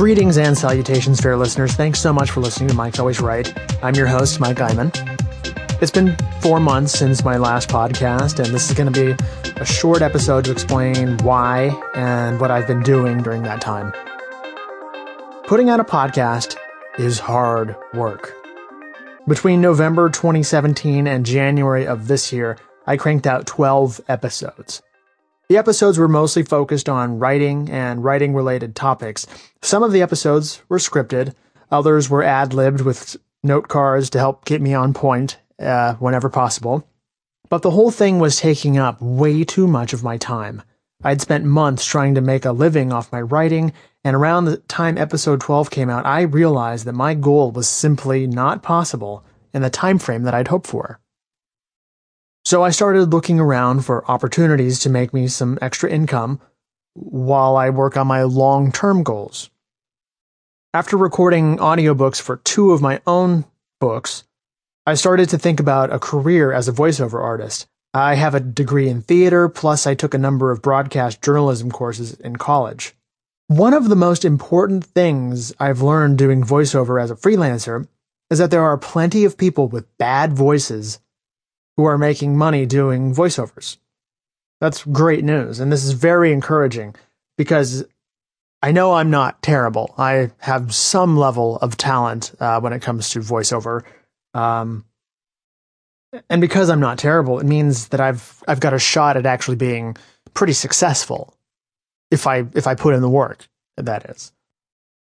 Greetings and salutations, fair listeners. Thanks so much for listening to Mike's Always Right. I'm your host, Mike Iman. It's been four months since my last podcast, and this is going to be a short episode to explain why and what I've been doing during that time. Putting out a podcast is hard work. Between November 2017 and January of this year, I cranked out 12 episodes. The episodes were mostly focused on writing and writing related topics. Some of the episodes were scripted, others were ad libbed with note cards to help get me on point uh, whenever possible. But the whole thing was taking up way too much of my time. I'd spent months trying to make a living off my writing, and around the time episode 12 came out, I realized that my goal was simply not possible in the time frame that I'd hoped for. So I started looking around for opportunities to make me some extra income while I work on my long term goals. After recording audiobooks for two of my own books, I started to think about a career as a voiceover artist. I have a degree in theater, plus, I took a number of broadcast journalism courses in college. One of the most important things I've learned doing voiceover as a freelancer is that there are plenty of people with bad voices who are making money doing voiceovers. That's great news. And this is very encouraging because I know I'm not terrible. I have some level of talent uh, when it comes to voiceover. Um, and because I'm not terrible, it means that I've I've got a shot at actually being pretty successful if I if I put in the work. That is.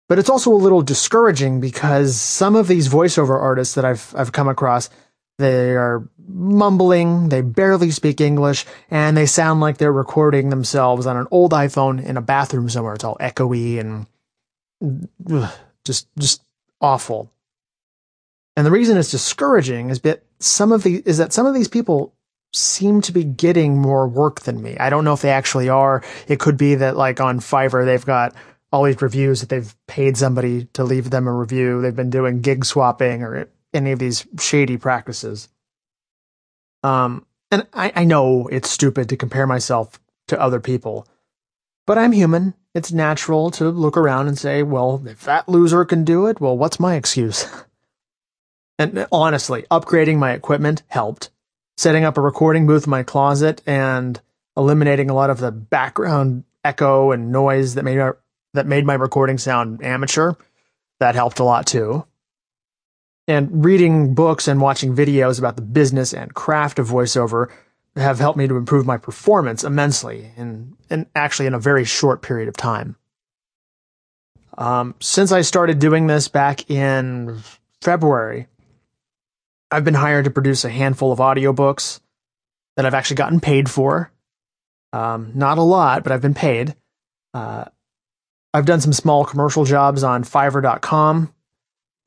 But it's also a little discouraging because some of these voiceover artists that I've I've come across they are mumbling, they barely speak English, and they sound like they're recording themselves on an old iPhone in a bathroom somewhere. It's all echoey and ugh, just just awful. And the reason it's discouraging is that some of the is that some of these people seem to be getting more work than me. I don't know if they actually are. It could be that like on Fiverr they've got all these reviews that they've paid somebody to leave them a review. They've been doing gig swapping or any of these shady practices. Um, and I, I know it's stupid to compare myself to other people, but I'm human. It's natural to look around and say, well, if that loser can do it, well, what's my excuse? and honestly, upgrading my equipment helped. Setting up a recording booth in my closet and eliminating a lot of the background echo and noise that made our, that made my recording sound amateur, that helped a lot too. And reading books and watching videos about the business and craft of voiceover have helped me to improve my performance immensely and, actually in a very short period of time. Um, since I started doing this back in February, I've been hired to produce a handful of audiobooks that I've actually gotten paid for. Um, not a lot, but I've been paid. Uh, I've done some small commercial jobs on Fiverr.com.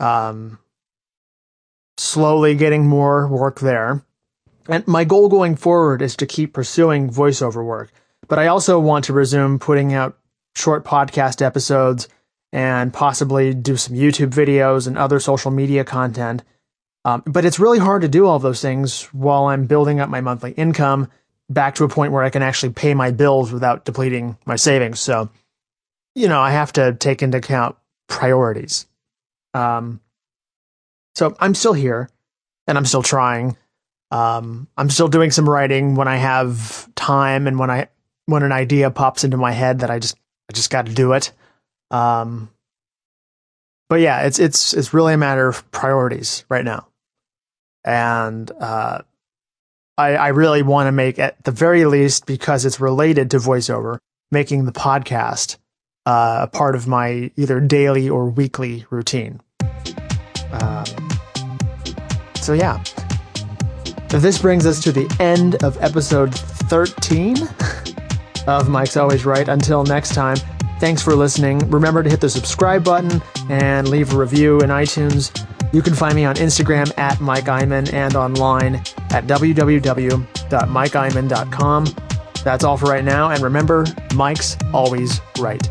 Um, slowly getting more work there. And my goal going forward is to keep pursuing voiceover work. But I also want to resume putting out short podcast episodes and possibly do some YouTube videos and other social media content. Um, but it's really hard to do all those things while I'm building up my monthly income back to a point where I can actually pay my bills without depleting my savings. So, you know, I have to take into account priorities. Um, so I'm still here and I'm still trying. Um, I'm still doing some writing when I have time and when I when an idea pops into my head that I just I just got to do it. Um, but yeah, it's it's it's really a matter of priorities right now, and uh, I I really want to make at the very least because it's related to voiceover, making the podcast uh, a part of my either daily or weekly routine. So, yeah. This brings us to the end of episode 13 of Mike's Always Right. Until next time, thanks for listening. Remember to hit the subscribe button and leave a review in iTunes. You can find me on Instagram at Mike Iman and online at www.mikeiman.com. That's all for right now, and remember, Mike's always right.